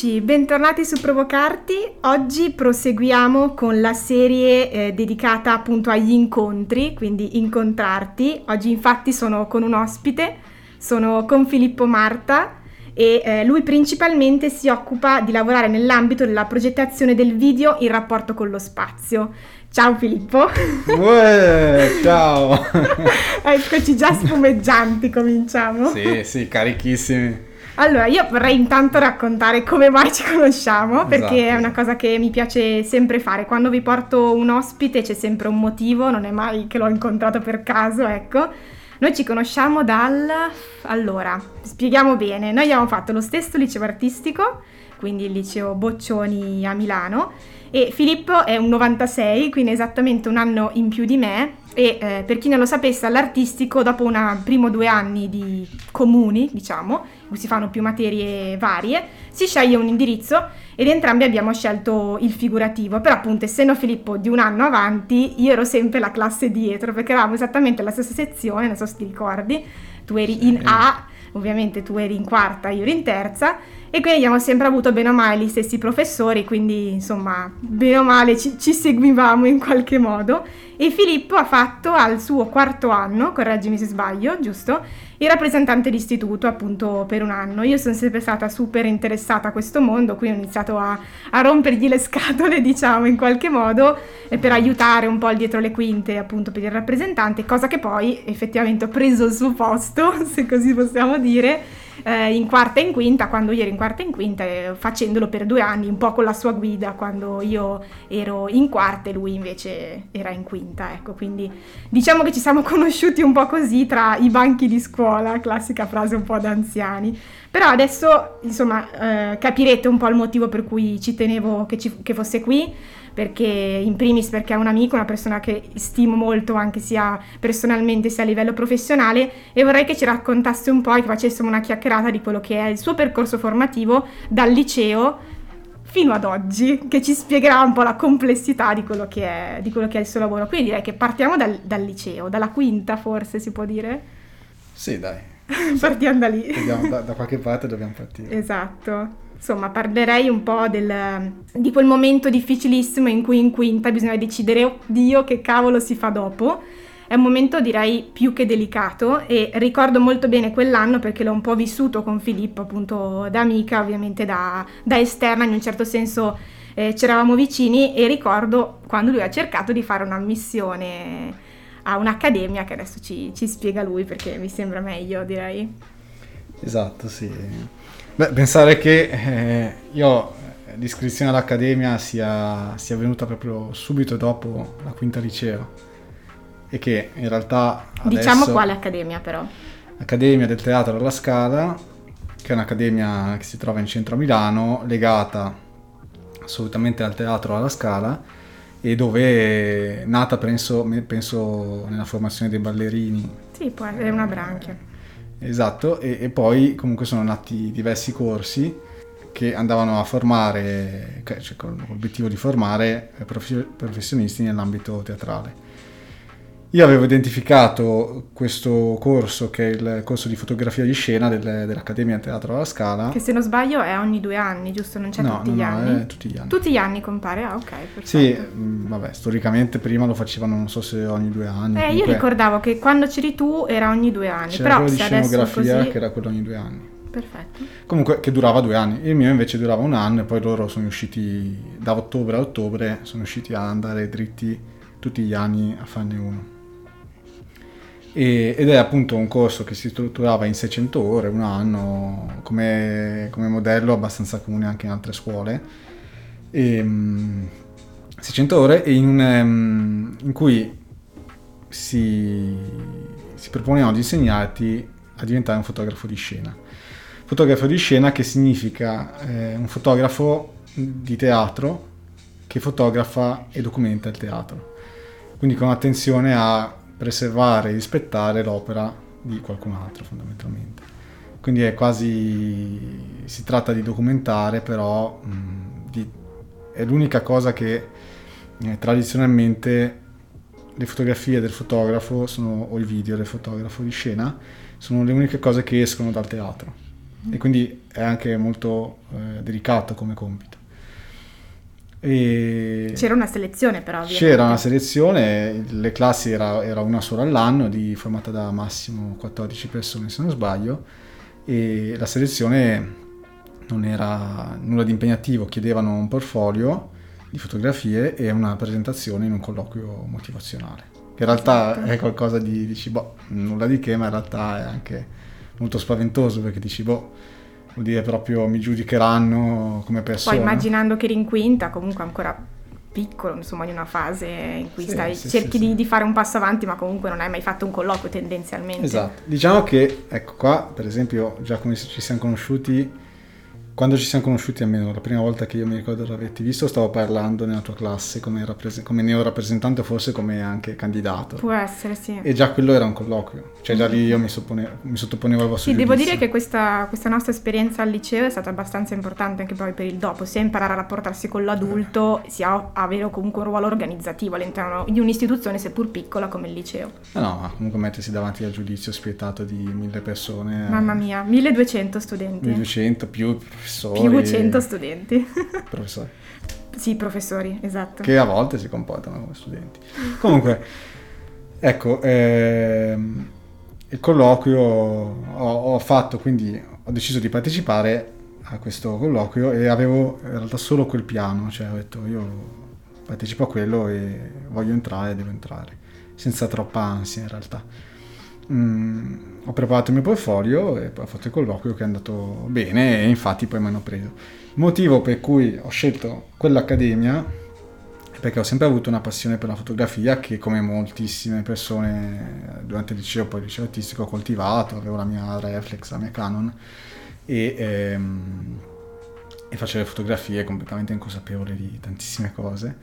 Eccoci, bentornati su Provocarti. Oggi proseguiamo con la serie eh, dedicata appunto agli incontri, quindi incontrarti. Oggi infatti sono con un ospite, sono con Filippo Marta e eh, lui principalmente si occupa di lavorare nell'ambito della progettazione del video in rapporto con lo spazio. Ciao Filippo. Uè, ciao. Eccoci già spumeggianti, cominciamo. Sì, sì, carichissimi. Allora, io vorrei intanto raccontare come mai ci conosciamo, perché Esatto. è una cosa che mi piace sempre fare. Quando vi porto un ospite c'è sempre un motivo, non è mai che l'ho incontrato per caso, ecco. Noi ci conosciamo dal... Allora, spieghiamo bene. Noi abbiamo fatto lo stesso liceo artistico, quindi il liceo Boccioni a Milano, e Filippo è un 96, quindi esattamente un anno in più di me. E eh, per chi non lo sapesse, all'artistico, dopo un primo due anni di comuni, diciamo, in cui si fanno più materie varie, si sceglie un indirizzo ed entrambi abbiamo scelto il figurativo. Però appunto, essendo Filippo di un anno avanti, io ero sempre la classe dietro, perché eravamo esattamente la stessa sezione, non so se ti ricordi, tu eri in. A, ovviamente tu eri in quarta, io ero in terza, e quindi abbiamo sempre avuto bene o male gli stessi professori, quindi insomma, bene o male ci, ci seguivamo in qualche modo. E Filippo ha fatto al suo quarto anno, correggimi se sbaglio, giusto? Il rappresentante d'istituto appunto per un anno. Io sono sempre stata super interessata a questo mondo, quindi ho iniziato a, a rompergli le scatole, diciamo, in qualche modo, per aiutare un po' il dietro le quinte appunto per il rappresentante, cosa che poi effettivamente ho preso il suo posto, se così possiamo dire, eh, in quarta e in quinta, quando io ero in quarta e in quinta, eh, facendolo per due anni, un po' con la sua guida, quando io ero in quarta e lui invece era in quinta, ecco, quindi diciamo che ci siamo conosciuti un po' così tra i banchi di scuola, classica frase un po' da anziani. Però adesso, insomma, eh, capirete un po' il motivo per cui ci tenevo che, ci- che fosse qui, perché in primis perché è un amico, una persona che stimo molto anche sia personalmente sia a livello professionale e vorrei che ci raccontasse un po' e che facessimo una chiacchierata di quello che è il suo percorso formativo dal liceo fino ad oggi, che ci spiegherà un po' la complessità di quello che è, di quello che è il suo lavoro. Quindi direi che partiamo dal, dal liceo, dalla quinta forse si può dire. Sì, dai. partiamo da lì. Da, da qualche parte dobbiamo partire. Esatto. Insomma, parlerei un po' del, di quel momento difficilissimo in cui in quinta bisogna decidere, oddio, che cavolo si fa dopo. È un momento direi più che delicato e ricordo molto bene quell'anno perché l'ho un po' vissuto con Filippo, appunto da amica, ovviamente da, da esterna, in un certo senso eh, c'eravamo vicini e ricordo quando lui ha cercato di fare una missione a un'accademia che adesso ci, ci spiega lui perché mi sembra meglio, direi. Esatto, sì. Beh, pensare che eh, io eh, l'iscrizione all'accademia sia, sia venuta proprio subito dopo la quinta liceo e che in realtà Diciamo quale accademia però. Accademia del Teatro alla Scala, che è un'accademia che si trova in centro a Milano, legata assolutamente al Teatro alla Scala e dove è nata, penso, penso nella formazione dei ballerini. Sì, può essere una branchia. Esatto, e, e poi comunque sono nati diversi corsi che andavano a formare, cioè con l'obiettivo di formare professionisti nell'ambito teatrale. Io avevo identificato questo corso, che è il corso di fotografia di scena del- dell'Accademia Teatro alla Scala. Che se non sbaglio è ogni due anni, giusto? Non c'è no, tutti no, gli no, anni. tutti gli anni. Tutti gli anni compare? Ah, ok, perfetto. Sì, mh, vabbè, storicamente prima lo facevano, non so se ogni due anni. Eh, io comunque ricordavo che quando c'eri tu era ogni due anni, C'era però quello di scenografia così... che era quello ogni due anni. Perfetto. Comunque che durava due anni, il mio invece durava un anno e poi loro sono usciti da ottobre a ottobre, sono usciti ad andare dritti tutti gli anni a farne uno. E- ed è appunto un corso che si strutturava in 600 ore, un anno, come, come modello abbastanza comune anche in altre scuole. E, mm, 600 ore e in, ehm, in cui si, si proponevano agli insegnanti a diventare un fotografo di scena. Fotografo di scena che significa eh, un fotografo di teatro che fotografa e documenta il teatro. Quindi con attenzione a preservare e rispettare l'opera di qualcun altro fondamentalmente. Quindi è quasi si tratta di documentare, però mh, di- è l'unica cosa che eh, tradizionalmente le fotografie del fotografo sono, o i video del fotografo di scena sono le uniche cose che escono dal teatro. e quindi è anche molto eh, delicato come compito. E c'era una selezione però. Ovviamente. C'era una selezione, le classi era, era, una sola all'anno, di, formata da massimo 14 persone se non sbaglio, e la selezione non era nulla di impegnativo, chiedevano un portfolio di fotografie e una presentazione in un colloquio motivazionale. Che in realtà esatto. è qualcosa di, dici, boh, nulla di che, ma in realtà è anche molto spaventoso perché dici, boh, vuol dire proprio mi giudicheranno come persona. Poi immaginando che eri in quinta, comunque ancora piccolo, insomma, in una fase in cui sì, stai, sì, cerchi sì, di, di, fare un passo avanti, ma comunque non hai mai fatto un colloquio tendenzialmente. Esatto. Diciamo che, ecco qua, per esempio, già come ci siamo conosciuti, quando ci siamo conosciuti, almeno la prima volta che io mi ricordo di averti visto, stavo parlando nella tua classe come, rappres- come neorappresentante forse come anche candidato. Può essere, sì. E già quello era un colloquio, cioè già lì io mi, soppone- mi sottoponevo al vostro Sì, giudizio. devo dire che questa, questa, nostra esperienza al liceo è stata abbastanza importante anche poi per il dopo, sia imparare a rapportarsi con l'adulto, sia avere comunque un ruolo organizzativo all'interno di un'istituzione seppur piccola come il liceo. No, no, ma comunque mettersi davanti al giudizio spietato di mille persone. Mamma mia, 1200 studenti. 1200 più professori. Più 100 studenti. professori. Sì, professori, esatto. Che a volte si comportano come studenti. Comunque, ecco, ehm, il colloquio ho, ho, fatto, quindi ho deciso di partecipare a questo colloquio e avevo in realtà solo quel piano, cioè ho detto io partecipo a quello e voglio entrare, devo entrare, senza troppa ansia in realtà. Mm, ho preparato il mio portfolio e poi ho fatto il colloquio che è andato bene e infatti poi mi hanno preso. Il motivo per cui ho scelto quell'accademia è perché ho sempre avuto una passione per la fotografia che come moltissime persone durante il liceo, poi il liceo artistico ho coltivato, avevo la mia reflex, la mia Canon e, ehm, e facevo fotografie completamente inconsapevole di tantissime cose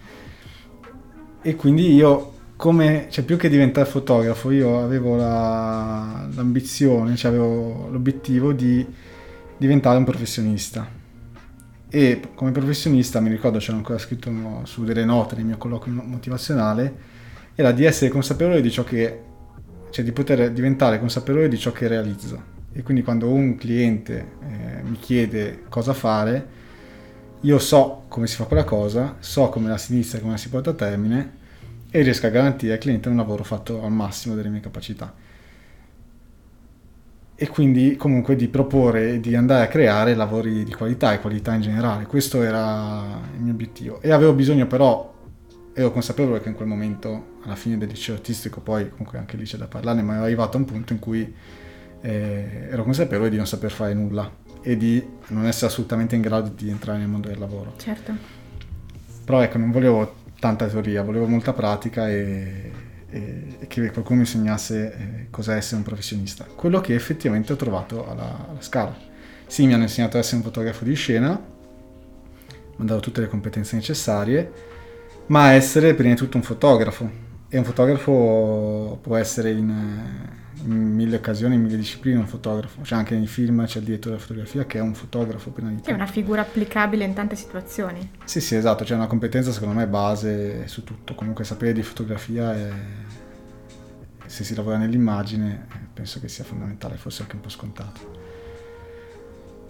e quindi io come, cioè più che diventare fotografo, io avevo la, l'ambizione, cioè avevo l'obiettivo di diventare un professionista. E come professionista, mi ricordo, c'era ancora scritto su delle note nel mio colloquio motivazionale, era di essere consapevole di ciò che, cioè di poter diventare consapevole di ciò che realizzo. E quindi quando un cliente eh, mi chiede cosa fare, io so come si fa quella cosa, so come la si inizia e come la si porta a termine e riesco a garantire al cliente un lavoro fatto al massimo delle mie capacità. E quindi comunque di proporre e di andare a creare lavori di qualità e qualità in generale. Questo era il mio obiettivo. E avevo bisogno però, ero consapevole che in quel momento, alla fine del liceo artistico, poi comunque anche lì c'è da parlarne, ma ero arrivato a un punto in cui eh, ero consapevole di non saper fare nulla e di non essere assolutamente in grado di entrare nel mondo del lavoro. Certo. Però ecco, non volevo tanta teoria, volevo molta pratica e, e, e che qualcuno mi insegnasse eh, cosa essere un professionista. Quello che effettivamente ho trovato alla, alla Scala. Sì, mi hanno insegnato ad essere un fotografo di scena, mi hanno dato tutte le competenze necessarie, ma essere prima di tutto un fotografo. E un fotografo può essere in mille occasioni, mille discipline un fotografo. C'è anche nei film c'è il direttore della fotografia che è un fotografo prima di tutto. È una figura applicabile in tante situazioni. Sì, sì, esatto, c'è una competenza secondo me base su tutto. Comunque sapere di fotografia è... se si lavora nell'immagine penso che sia fondamentale, forse anche un po' scontato.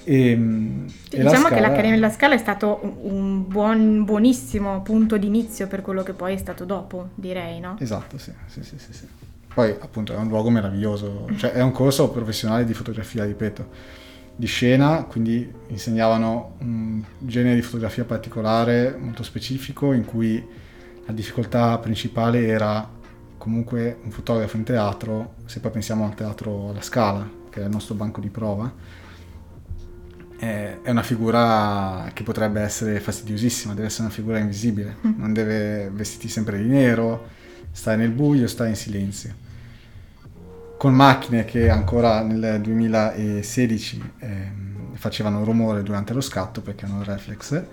E, ehm, e diciamo la Scala... che l'Accademia della Scala è stato un buon, buonissimo punto d'inizio per quello che poi è stato dopo, direi, no? Esatto, sì, sì, sì, sì. sì. Poi appunto è un luogo meraviglioso, cioè è un corso professionale di fotografia, ripeto, di scena, quindi insegnavano un genere di fotografia particolare, molto specifico, in cui la difficoltà principale era comunque un fotografo in teatro, se poi pensiamo al teatro alla Scala, che è il nostro banco di prova, è una figura che potrebbe essere fastidiosissima, deve essere una figura invisibile, mm. non deve vestirti sempre di nero, stare nel buio, stare in silenzio con macchine che ancora nel 2016 eh, facevano rumore durante lo scatto perché hanno il reflex,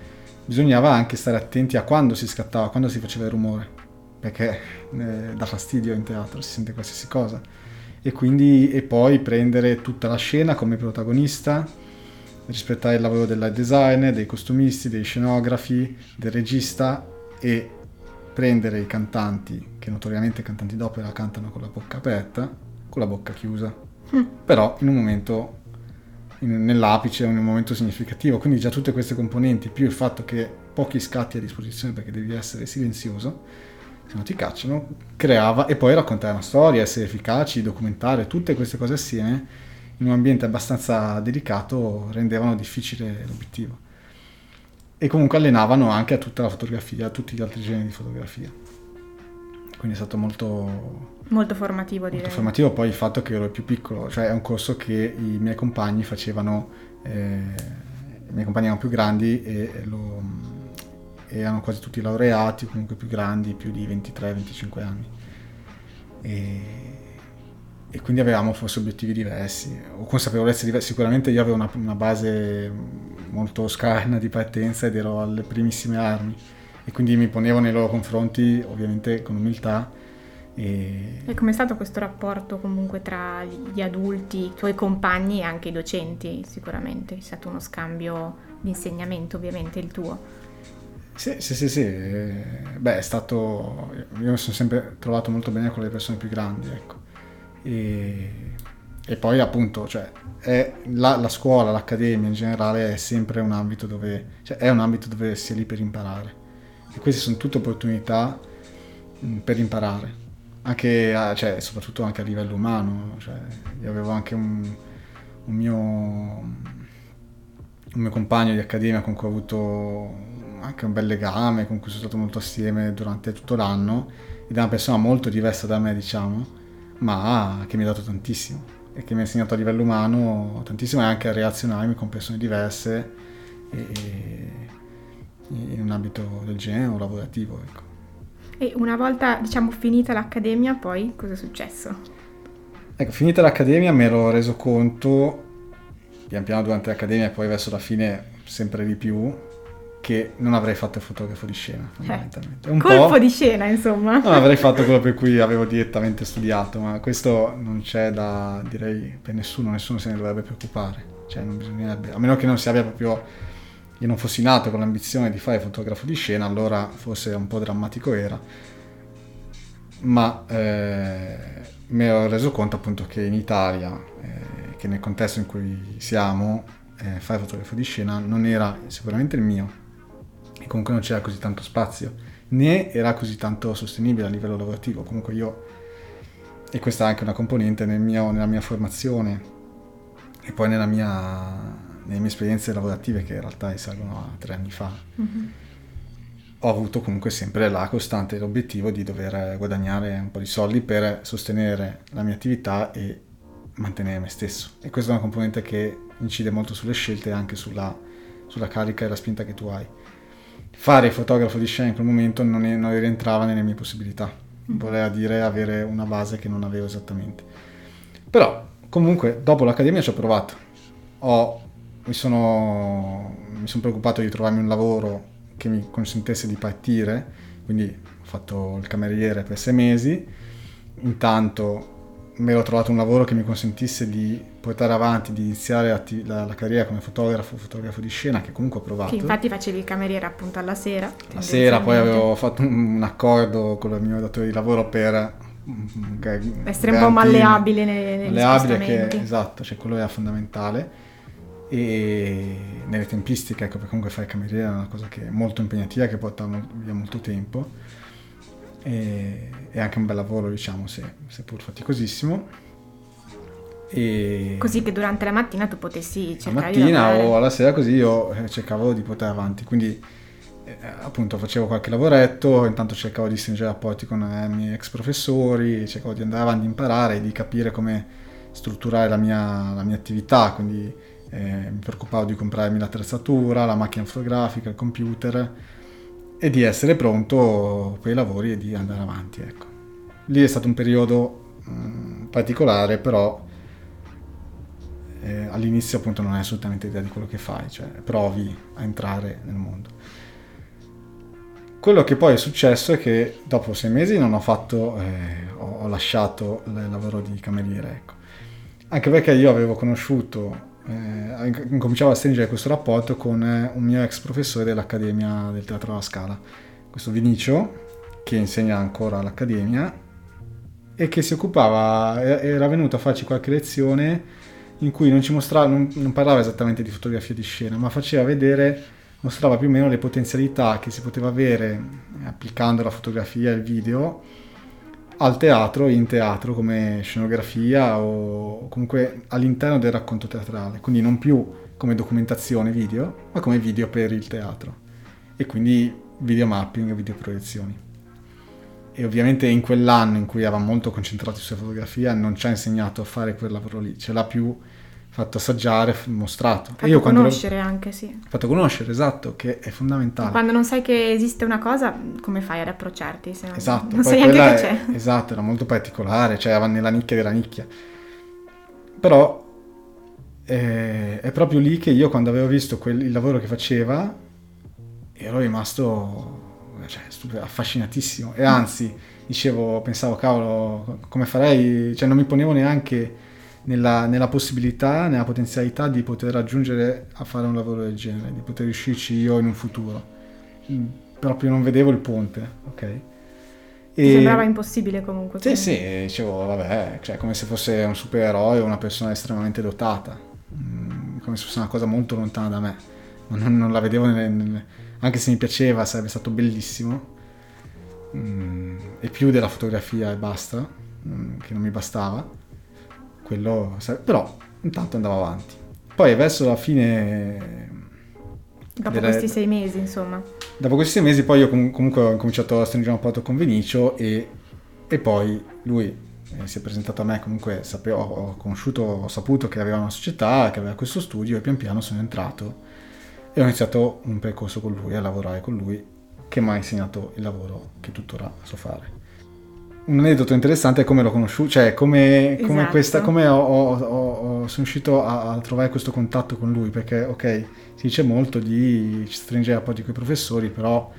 bisognava anche stare attenti a quando si scattava, quando si faceva il rumore, perché eh, dà fastidio in teatro, si sente qualsiasi cosa. E quindi e poi prendere tutta la scena come protagonista, rispettare il lavoro del designer, dei costumisti, dei scenografi, del regista e prendere i cantanti, che notoriamente i cantanti d'opera cantano con la bocca aperta, con la bocca chiusa. Mm. Però in un momento in, nell'apice, in un momento significativo. Quindi già tutte queste componenti, più il fatto che pochi scatti a disposizione perché devi essere silenzioso, se no ti cacciano, creava e poi raccontare una storia, essere efficaci, documentare, tutte queste cose assieme in un ambiente abbastanza delicato rendevano difficile l'obiettivo. E comunque allenavano anche a tutta la fotografia, a tutti gli altri generi di fotografia. Quindi è stato molto... Molto formativo, direi. Molto formativo poi il fatto che ero più piccolo, cioè è un corso che i miei compagni facevano, eh, i miei compagni erano più grandi e lo, erano quasi tutti laureati, comunque più grandi, più di 23-25 anni. E, e, quindi avevamo forse obiettivi diversi, o consapevolezze diverse. Sicuramente io avevo una, una base molto scarna di partenza ed ero alle primissime armi e quindi mi ponevo nei loro confronti ovviamente con umiltà. E, e com'è stato questo rapporto comunque tra gli adulti, i tuoi compagni e anche i docenti sicuramente? È stato uno scambio di insegnamento ovviamente il tuo. Sì, sì, sì, sì. Beh, è stato... Io mi sono sempre trovato molto bene con le persone più grandi, ecco. E, e poi appunto, cioè, la, la, scuola, l'accademia in generale è sempre un ambito dove... Cioè, è un ambito dove si è lì per imparare. E queste sono tutte opportunità mh, per imparare. Anche, cioè, soprattutto anche a livello umano. Cioè, io avevo anche un, un mio... un mio compagno di accademia con cui ho avuto anche un bel legame, con cui sono stato molto assieme durante tutto l'anno, ed è una persona molto diversa da me, diciamo, ma che mi ha dato tantissimo e che mi ha insegnato a livello umano tantissimo e anche a relazionarmi con persone diverse e, e in un ambito del genere o lavorativo. Ecco. E una volta, diciamo, finita l'accademia, poi cosa è successo? Ecco, finita l'accademia mi ero reso conto, pian piano durante l'accademia e poi verso la fine sempre di più, che non avrei fatto il fotografo di scena, eh, fondamentalmente. Un colpo po', di scena, insomma. Non avrei fatto quello per cui avevo direttamente studiato, ma questo non c'è da, direi, per nessuno, nessuno se ne dovrebbe preoccupare. Cioè, non bisognerebbe, a meno che non si abbia proprio, io non fossi nato con l'ambizione di fare fotografo di scena, allora forse un po' drammatico era. Ma eh, mi ero reso conto appunto che in Italia, eh, che nel contesto in cui siamo, eh, fare fotografo di scena non era sicuramente il mio, e comunque non c'era così tanto spazio, né era così tanto sostenibile a livello lavorativo. Comunque io, e questa è anche una componente nel mio, nella mia formazione e poi nella mia, nelle mie esperienze lavorative che in realtà risalgono a tre anni fa. Mm-hmm. Ho avuto comunque sempre la costante l'obiettivo di dover guadagnare un po' di soldi per sostenere la mia attività e mantenere me stesso. E questa è una componente che incide molto sulle scelte e anche sulla, sulla carica e la spinta che tu hai fare il fotografo di scena in quel momento non, è, non rientrava nelle mie possibilità. Mm. Voleva dire avere una base che non avevo esattamente. Però, comunque, dopo l'accademia ci ho provato. Ho, mi, sono, mi sono preoccupato di trovarmi un lavoro che mi consentisse di partire, quindi ho fatto il cameriere per sei mesi. Intanto mi ero trovato un lavoro che mi consentisse di portare avanti, di iniziare atti- la, la, carriera come fotografo, fotografo di scena, che comunque ho provato. Che infatti facevi il cameriere appunto alla sera. La sera, poi avevo fatto un, un accordo con il mio datore di lavoro per essere un po' malleabile nei, negli malleabile che, esatto, cioè quello era fondamentale e nelle tempistiche, ecco, perché comunque fare cameriere è una cosa che è molto impegnativa, che porta via molto tempo. E, e anche un bel lavoro, diciamo, se, seppur faticosissimo. E così che durante la mattina tu potessi cercare la mattina o alla sera così io eh, cercavo di portare avanti. Quindi eh, appunto facevo qualche lavoretto intanto cercavo di stringere rapporti con i miei ex professori cercavo di andare avanti imparare di capire come strutturare la mia, la mia attività. Quindi eh, mi preoccupavo di comprarmi l'attrezzatura la macchina fotografica il computer e di essere pronto per i lavori e di andare avanti. Ecco. Lì è stato un periodo mh, mm, particolare, però eh, all'inizio appunto non hai assolutamente idea di quello che fai, cioè provi a entrare nel mondo. Quello che poi è successo è che dopo sei mesi non ho fatto, eh, ho, lasciato il lavoro di cameriere, ecco. Anche perché io avevo conosciuto eh, incominciavo a stringere questo rapporto con eh, un mio ex professore dell'Accademia del Teatro alla Scala, questo Vinicio, che insegna ancora all'Accademia e che si occupava, era venuto a farci qualche lezione in cui non ci mostrava, non, non parlava esattamente di fotografia di scena, ma faceva vedere, mostrava più o meno le potenzialità che si poteva avere applicando la fotografia e il video al teatro, in teatro come scenografia o comunque all'interno del racconto teatrale, quindi non più come documentazione video, ma come video per il teatro e quindi video mapping, video proiezioni. E ovviamente in quell'anno in cui eravamo molto concentrati sulla fotografia non ci ha insegnato a fare quel lavoro lì, ce l'ha più fatto assaggiare, mostrato. Fatto io conoscere lo... anche, sì. Fatto conoscere, esatto, che è fondamentale. Quando non sai che esiste una cosa, come fai ad approcciarti? Se non, esatto, non sai neanche che c'è. Esatto, era molto particolare, cioè era nella nicchia della nicchia. Però eh, è proprio lì che io quando avevo visto quel, il lavoro che faceva ero rimasto cioè, affascinatissimo e anzi dicevo, pensavo, cavolo, come farei? Cioè non mi ponevo neanche nella, nella, possibilità, nella potenzialità di poter raggiungere a fare un lavoro del genere, di poter riuscirci io in un futuro. Mm, proprio non vedevo il ponte, ok? E... sembrava impossibile comunque. Sì, sì, dicevo, vabbè, cioè come se fosse un supereroe o una persona estremamente dotata, mm, come se fosse una cosa molto lontana da me. Non, non la vedevo, nelle, nelle... anche se mi piaceva, sarebbe stato bellissimo. Mm, e più della fotografia e basta, che non mi bastava quello, però intanto andavo avanti. Poi verso la fine... Dopo delle... questi sei mesi, insomma. Dopo questi sei mesi poi io com- comunque ho cominciato a stringere un rapporto con Vinicio e, e poi lui eh, si è presentato a me, comunque sapevo, ho conosciuto, ho saputo che aveva una società, che aveva questo studio e pian piano sono entrato e ho iniziato un percorso con lui, a lavorare con lui, che mi ha insegnato il lavoro che tuttora so fare un aneddoto interessante è come l'ho conosciuto, cioè come, come, esatto. questa, come ho, ho, ho, sono riuscito a, a, trovare questo contatto con lui, perché ok, si dice molto di stringere rapporti con i professori, però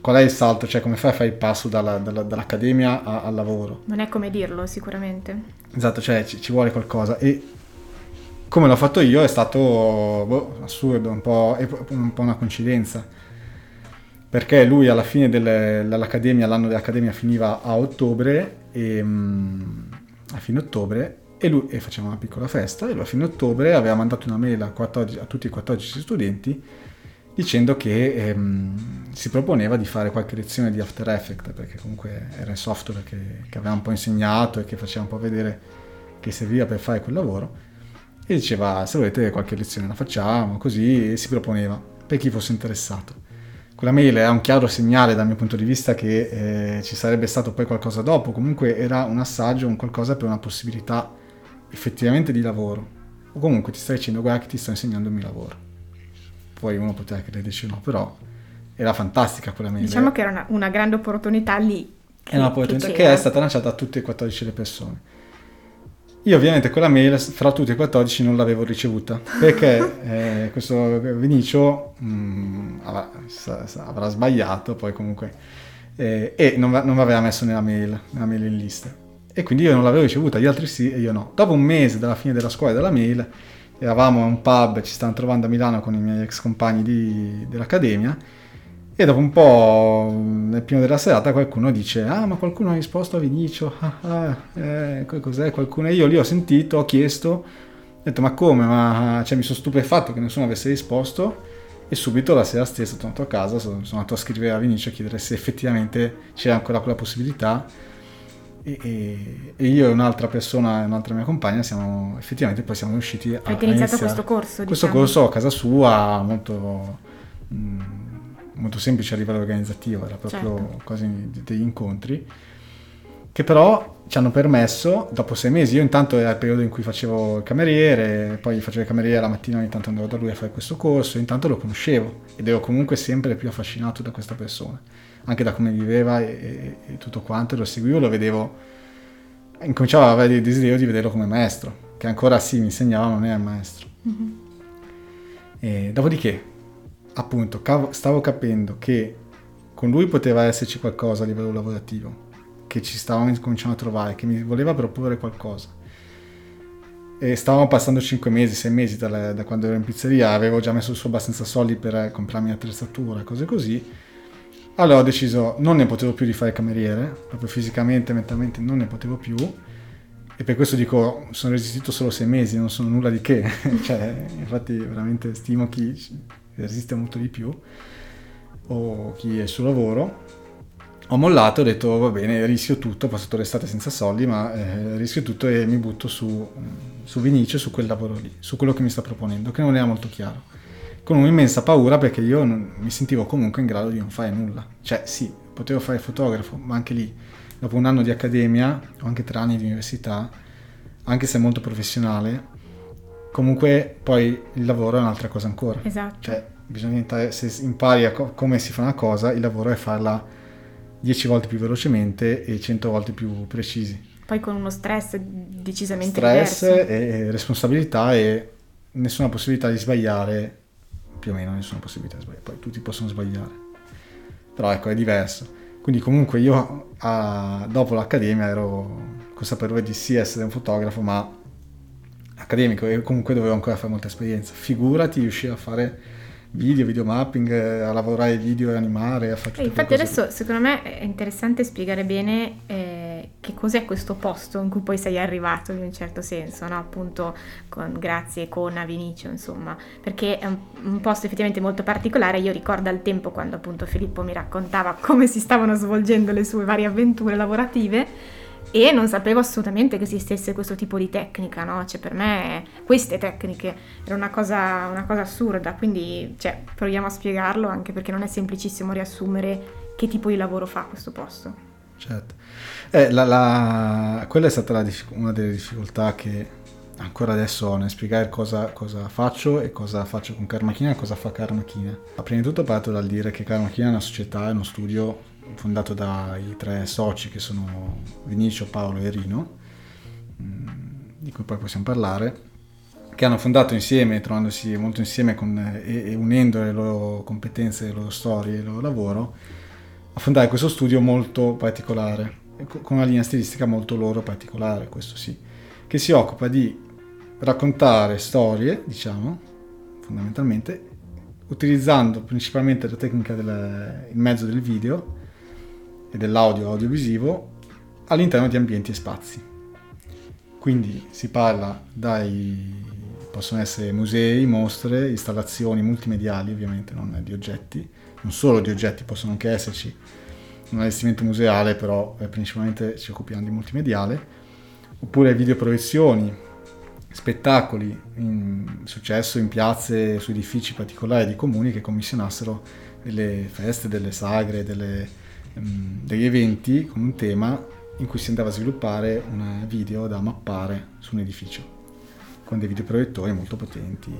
qual è il salto? Cioè come fai a fare il passo dalla, dalla, dall'accademia a, al lavoro? Non è come dirlo sicuramente. Esatto, cioè ci, ci vuole qualcosa e come l'ho fatto io è stato boh, assurdo, un po', un po' una coincidenza perché lui alla fine del, dell'accademia, l'anno dell'accademia finiva a ottobre, e, um, a fine ottobre, e lui e faceva una piccola festa, e lui a fine ottobre aveva mandato una mail a, 14, a tutti i 14 studenti dicendo che ehm, si proponeva di fare qualche lezione di After Effects, perché comunque era il software che, che aveva un po' insegnato e che faceva un po' vedere che serviva per fare quel lavoro, e diceva se volete qualche lezione la facciamo, così, e si proponeva per chi fosse interessato quella mail è un chiaro segnale dal mio punto di vista che eh, ci sarebbe stato poi qualcosa dopo, comunque era un assaggio, un qualcosa per una possibilità effettivamente di lavoro. O comunque ti stai dicendo guarda che ti sto insegnando il mio lavoro. Poi uno poteva crederci no, però era fantastica quella mail. Diciamo che era una, una grande opportunità lì. Che, è una opportunità che, che è stata lanciata a tutte e 14 le persone. Io ovviamente quella mail fra tutti e 14 non l'avevo ricevuta perché eh, questo Vinicio mh, mm, avrà, avrà, sbagliato poi comunque eh, e non, non mi aveva messo nella mail, nella mail in lista e quindi io non l'avevo ricevuta, gli altri sì e io no. Dopo un mese dalla fine della scuola e della mail eravamo a un pub, ci stavamo trovando a Milano con i miei ex compagni di, dell'accademia e dopo un po', nel primo della serata, qualcuno dice: Ah, ma qualcuno ha risposto a Vinicio. Ah, ah, eh, cos'è? Qualcuno. E io lì ho sentito, ho chiesto, ho detto: Ma come? Ma cioè, mi sono stupefatto che nessuno avesse risposto. E subito la sera stessa, tornato a casa, sono, sono andato a scrivere a Vinicio a chiedere se effettivamente c'era ancora quella possibilità. E, e, e, io e un'altra persona, un'altra mia compagna, siamo effettivamente poi siamo riusciti a. Avete iniziato questo corso? Questo diciamo. corso a casa sua, molto. Mh, mm, molto semplice a livello organizzativo, era proprio certo. quasi degli incontri, che però ci hanno permesso, dopo sei mesi, io intanto era il periodo in cui facevo il cameriere, poi facevo il cameriere la mattina, ogni tanto andavo da lui a fare questo corso, intanto lo conoscevo ed ero comunque sempre più affascinato da questa persona, anche da come viveva e, e, e tutto quanto, lo seguivo, lo vedevo, incominciavo ad avere il desiderio di vederlo come maestro, che ancora sì mi insegnava, ma non era maestro. Mm-hmm. Dopodiché appunto stavo capendo che con lui poteva esserci qualcosa a livello lavorativo, che ci stavamo cominciando a trovare, che mi voleva proporre qualcosa. E stavamo passando 5 mesi, 6 mesi da, da, quando ero in pizzeria, avevo già messo su abbastanza soldi per comprarmi attrezzatura, cose così. Allora ho deciso, non ne potevo più di fare cameriere, proprio fisicamente, mentalmente non ne potevo più. e per questo dico, sono resistito solo sei mesi, non sono nulla di che, cioè, infatti veramente stimo chi resiste molto di più o chi è il suo lavoro. Ho mollato ho detto va bene, rischio tutto, ho passato l'estate senza soldi, ma eh, rischio tutto e mi butto su, su Vinicio, su quel lavoro lì, su quello che mi sta proponendo, che non era molto chiaro. Con un'immensa paura perché io non, mi sentivo comunque in grado di non fare nulla. Cioè sì, potevo fare fotografo, ma anche lì dopo un anno di accademia o anche tre anni di università, anche se molto professionale, comunque poi il lavoro è un'altra cosa ancora. Esatto. Cioè, bisogna imparare, se impari co- come si fa una cosa, il lavoro è farla 10 volte più velocemente e 100 volte più precisi. Poi con uno stress decisamente stress diverso. e responsabilità e nessuna possibilità di sbagliare, più o meno nessuna possibilità di sbagliare, poi tutti possono sbagliare. Però ecco, è diverso. Quindi comunque io a, dopo l'accademia ero consapevole di sì essere un fotografo, ma accademico e comunque dovevo ancora fare molta esperienza. Figurati riuscire a fare video, video mapping, a lavorare video e animare, a fare tutte Infatti adesso secondo me è interessante spiegare bene eh, che cos'è questo posto in cui poi sei arrivato in un certo senso, no? appunto con, grazie con a Vinicio insomma, perché è un, un, posto effettivamente molto particolare, io ricordo al tempo quando appunto Filippo mi raccontava come si stavano svolgendo le sue varie avventure lavorative e non sapevo assolutamente che esistesse questo tipo di tecnica, no? Cioè per me queste tecniche era una cosa, una cosa assurda, quindi cioè, proviamo a spiegarlo anche perché non è semplicissimo riassumere che tipo di lavoro fa questo posto. Certo, eh, la, la, quella è stata la, una delle difficoltà che ancora adesso ho nel spiegare cosa, cosa, faccio e cosa faccio con Karmachina e cosa fa Karmachina. Prima di tutto parto dal dire che Karmachina è una società, è uno studio fondato dai tre soci che sono Vinicio, Paolo e Rino, mm, di cui poi possiamo parlare, che hanno fondato insieme, trovandosi molto insieme con, e, e, unendo le loro competenze, le loro storie, il loro lavoro, a fondare questo studio molto particolare, con una linea stilistica molto loro particolare, questo sì, che si occupa di raccontare storie, diciamo, fondamentalmente, utilizzando principalmente la tecnica del mezzo del video, e dell'audio audiovisivo all'interno di ambienti e spazi. Quindi si parla dai possono essere musei, mostre, installazioni multimediali, ovviamente non di oggetti, non solo di oggetti, possono anche esserci. Un allestimento museale, però eh, principalmente ci occupiamo di multimediale, oppure videoproiezioni, spettacoli, in, successo in piazze, su edifici particolari di comuni che commissionassero delle feste, delle sagre, delle degli eventi con un tema in cui si andava a sviluppare un video da mappare su un edificio con dei videoproiettori molto potenti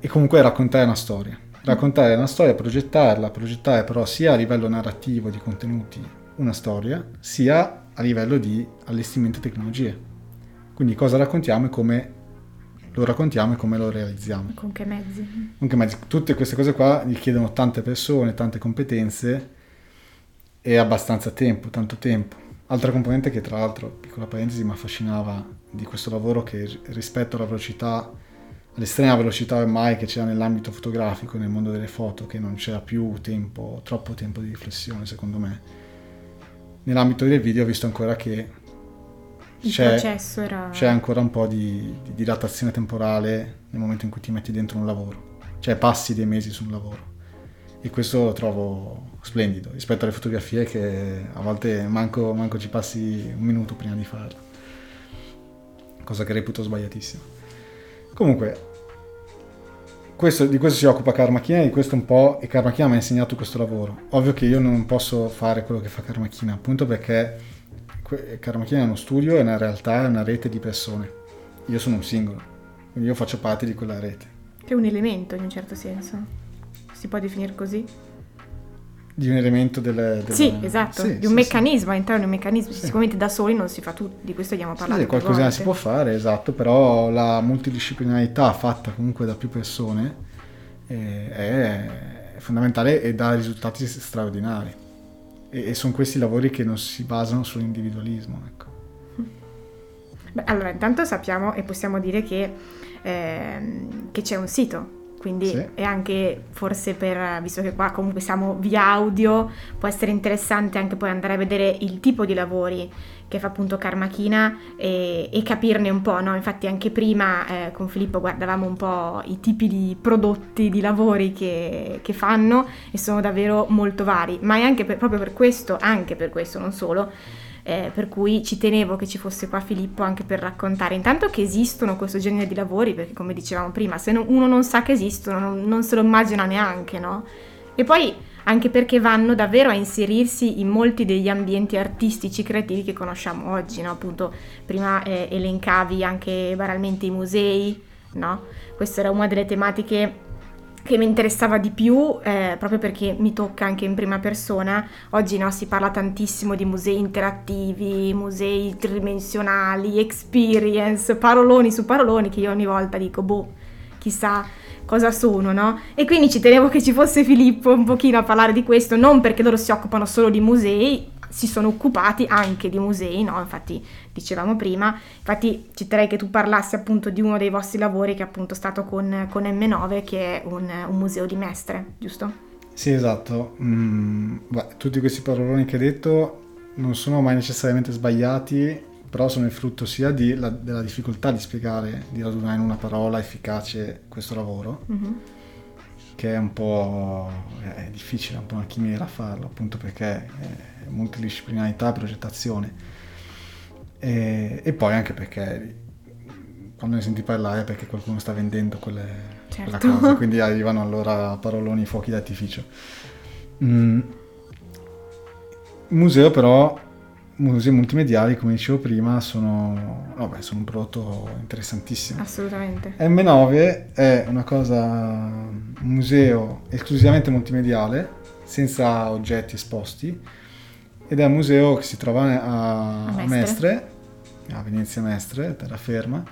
e comunque raccontare una storia raccontare una storia, progettarla, progettare però sia a livello narrativo di contenuti una storia, sia a livello di allestimento e tecnologie. Quindi cosa raccontiamo e come lo raccontiamo e come lo realizziamo. Con che mezzi? Con che mezzi. Tutte queste cose qua richiedono tante persone, tante competenze e abbastanza tempo, tanto tempo. Altra componente che tra l'altro, piccola parentesi, mi affascinava di questo lavoro che rispetto alla velocità, all'estrema velocità ormai che c'era nell'ambito fotografico, nel mondo delle foto, che non c'era più tempo, troppo tempo di riflessione secondo me. Nell'ambito del video ho visto ancora che c'è, era... c'è, ancora un po' di, di dilatazione temporale nel momento in cui ti metti dentro un lavoro, cioè passi dei mesi su un lavoro e questo lo trovo splendido rispetto alle fotografie che a volte manco, manco ci passi un minuto prima di farlo. Cosa che reputo sbagliatissima. Comunque questo, di questo si occupa Karmachina di questo un po' e Karmachina mi ha insegnato questo lavoro. Ovvio che io non posso fare quello che fa Karmachina appunto perché Karmachina è uno studio è una realtà è una rete di persone. Io sono un singolo quindi io faccio parte di quella rete. Che è un elemento in un certo senso. Si può definire così? Di un elemento delle... delle... Sì, esatto, sì, di un sì, meccanismo, sì. all'interno di un meccanismo. Sicuramente da soli non si fa tutto, di questo abbiamo parlato. Sì, qualcosina si può fare, esatto, però la multidisciplinarità fatta comunque da più persone eh, è fondamentale e dà risultati straordinari. E, e sono questi lavori che non si basano sull'individualismo, ecco. Beh, allora, intanto sappiamo e possiamo dire che, eh, che c'è un sito quindi Sì. è anche forse per, visto che qua comunque siamo via audio, può essere interessante anche poi andare a vedere il tipo di lavori che fa appunto Carmachina e, e capirne un po', no? Infatti anche prima eh, con Filippo guardavamo un po' i tipi di prodotti, di lavori che, che fanno e sono davvero molto vari, ma è anche per- proprio per questo, anche per questo, non solo, eh, per cui ci tenevo che ci fosse qua Filippo anche per raccontare intanto che esistono questo genere di lavori, perché come dicevamo prima, se no- uno non sa che esistono non, non se lo immagina neanche, no? E poi anche perché vanno davvero a inserirsi in molti degli ambienti artistici creativi che conosciamo oggi, no? Appunto, prima eh, elencavi anche banalmente i musei, no? Questa era una delle tematiche che mi interessava di più eh, proprio perché mi tocca anche in prima persona. Oggi no, si parla tantissimo di musei interattivi, musei tridimensionali, experience, paroloni su paroloni che io ogni volta dico, boh, chissà cosa sono, no? E quindi ci tenevo che ci fosse Filippo un pochino a parlare di questo, non perché loro si occupano solo di musei, si sono occupati anche di musei, no? Infatti dicevamo prima, infatti ci terrei che tu parlassi appunto di uno dei vostri lavori che è appunto stato con, con M9 che è un, un museo di Mestre, giusto? Sì, esatto. Mm, beh, tutti questi paroloni che hai detto non sono mai necessariamente sbagliati, però sono il frutto sia di- la- della difficoltà di spiegare, di radunare in una parola efficace questo lavoro, Mhm. che è un po' è difficile, è un po' una chimera farlo, appunto perché è multidisciplinarità e progettazione. E, e poi anche perché quando ne senti parlare è perché qualcuno sta vendendo quelle, quella Certo. cosa, quindi arrivano allora paroloni fuochi d'artificio. Mm. Museo però, musei multimediali, come dicevo prima, sono, vabbè, sono un prodotto interessantissimo. Assolutamente. M9 è una cosa, un museo esclusivamente multimediale, senza oggetti esposti, ed è un museo che si trova a, A a Mestre. Mestre, a Venezia Mestre, terraferma,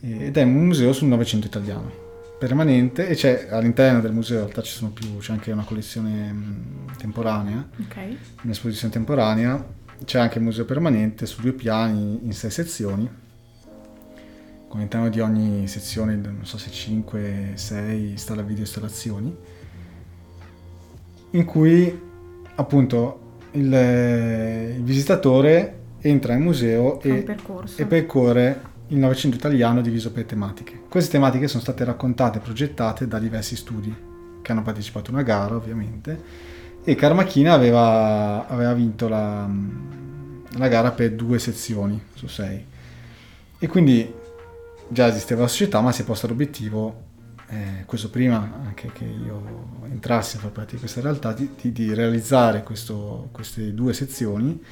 ed è un museo sul Novecento italiano, permanente, e c'è all'interno del museo, in realtà ci sono più, c'è anche una collezione mh, temporanea, Ok. un'esposizione temporanea, c'è anche il museo permanente su due piani in sei sezioni, con all'interno di ogni sezione, non so se 5, 6, sta la video installazioni, in cui appunto il, il visitatore entra in museo e, e percorre il Novecento italiano diviso per tematiche. Queste tematiche sono state raccontate e progettate da diversi studi che hanno partecipato a una gara ovviamente e Carmachina aveva, aveva vinto la, la gara per due sezioni su sei. E quindi già esisteva la società ma si è posta l'obiettivo eh, questo prima anche che io entrassi a far parte di questa realtà di, di- di realizzare questo- queste due sezioni.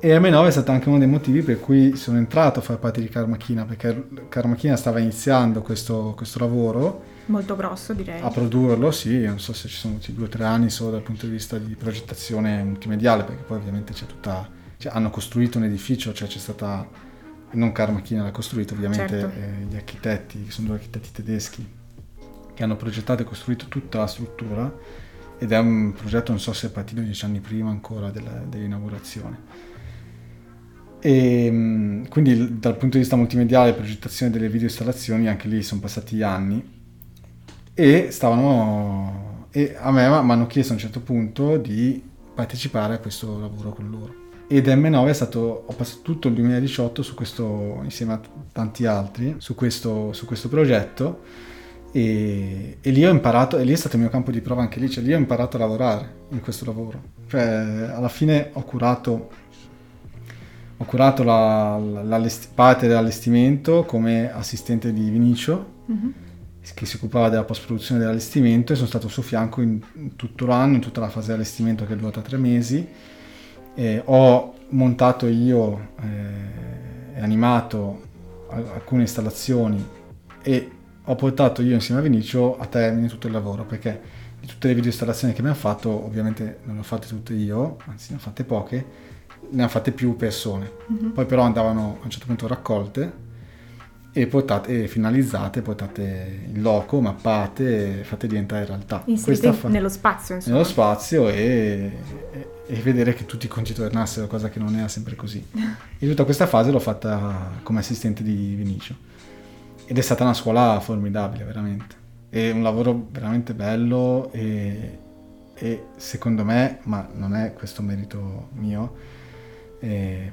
E M9 è stato anche uno dei motivi per cui sono entrato a far parte di Carmachina perché Carmachina stava iniziando questo, questo lavoro Molto grosso direi. a produrlo, sì, non so se ci sono voluti due o tre anni solo dal punto di vista di progettazione multimediale, perché poi ovviamente c'è tutta, cioè, hanno costruito un edificio, cioè c'è stata, non Carmachina l'ha costruito, ovviamente Certo. eh, gli architetti, che sono due architetti tedeschi, che hanno progettato e costruito tutta la struttura, ed è un progetto, non so se è partito dieci anni prima ancora della- dell'inaugurazione. E mh, quindi dal punto di vista multimediale, progettazione delle video installazioni, anche lì sono passati anni e stavano e a me mi hanno chiesto a un certo punto di partecipare a questo lavoro con loro. Ed M9 è stato ho passato tutto il 2018 su questo insieme a tanti altri su questo, su questo progetto. E, e lì ho imparato e lì è stato il mio campo di prova anche lì cioè lì ho imparato a lavorare in questo lavoro. Cioè alla fine ho curato ho curato la, la- parte dell'allestimento come assistente di Vinicio. Mhm. Che si occupava della post-produzione dell'allestimento e sono stato al suo fianco in, in tutto l'anno, in tutta la fase di allestimento che è durata tre mesi. E ho montato io eh, e animato al- alcune installazioni e ho portato io insieme a Vinicio a termine tutto il lavoro perché di tutte le video installazioni che abbiamo fatto, ovviamente non le ho fatte tutte io, anzi ne ho fatte poche, ne ho fatte più persone. Mhm. Poi però andavano a un certo punto raccolte e, portate, e finalizzate, portate in loco, mappate e fatte diventare realtà. Inserite fa- nello spazio, insomma. nello spazio e, e- e vedere che tutti i conti tornassero, cosa che non era sempre così. E tutta questa fase l'ho fatta come assistente di Vinicio. Ed è stata una scuola formidabile, veramente. è un lavoro veramente bello e, e secondo me, ma non è questo merito mio, e,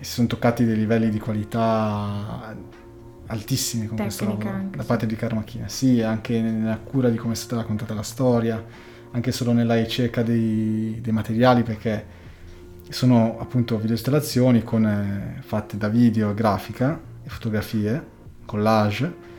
si sono toccati dei livelli di qualità altissimi con Tecnica questo lavoro anche, da parte di Carmachina. Sì, anche nella cura di come è stata raccontata la storia, anche solo nella ricerca dei, dei materiali, perché sono appunto videoinstallazioni con, eh, fatte da video, grafica e fotografie, collage,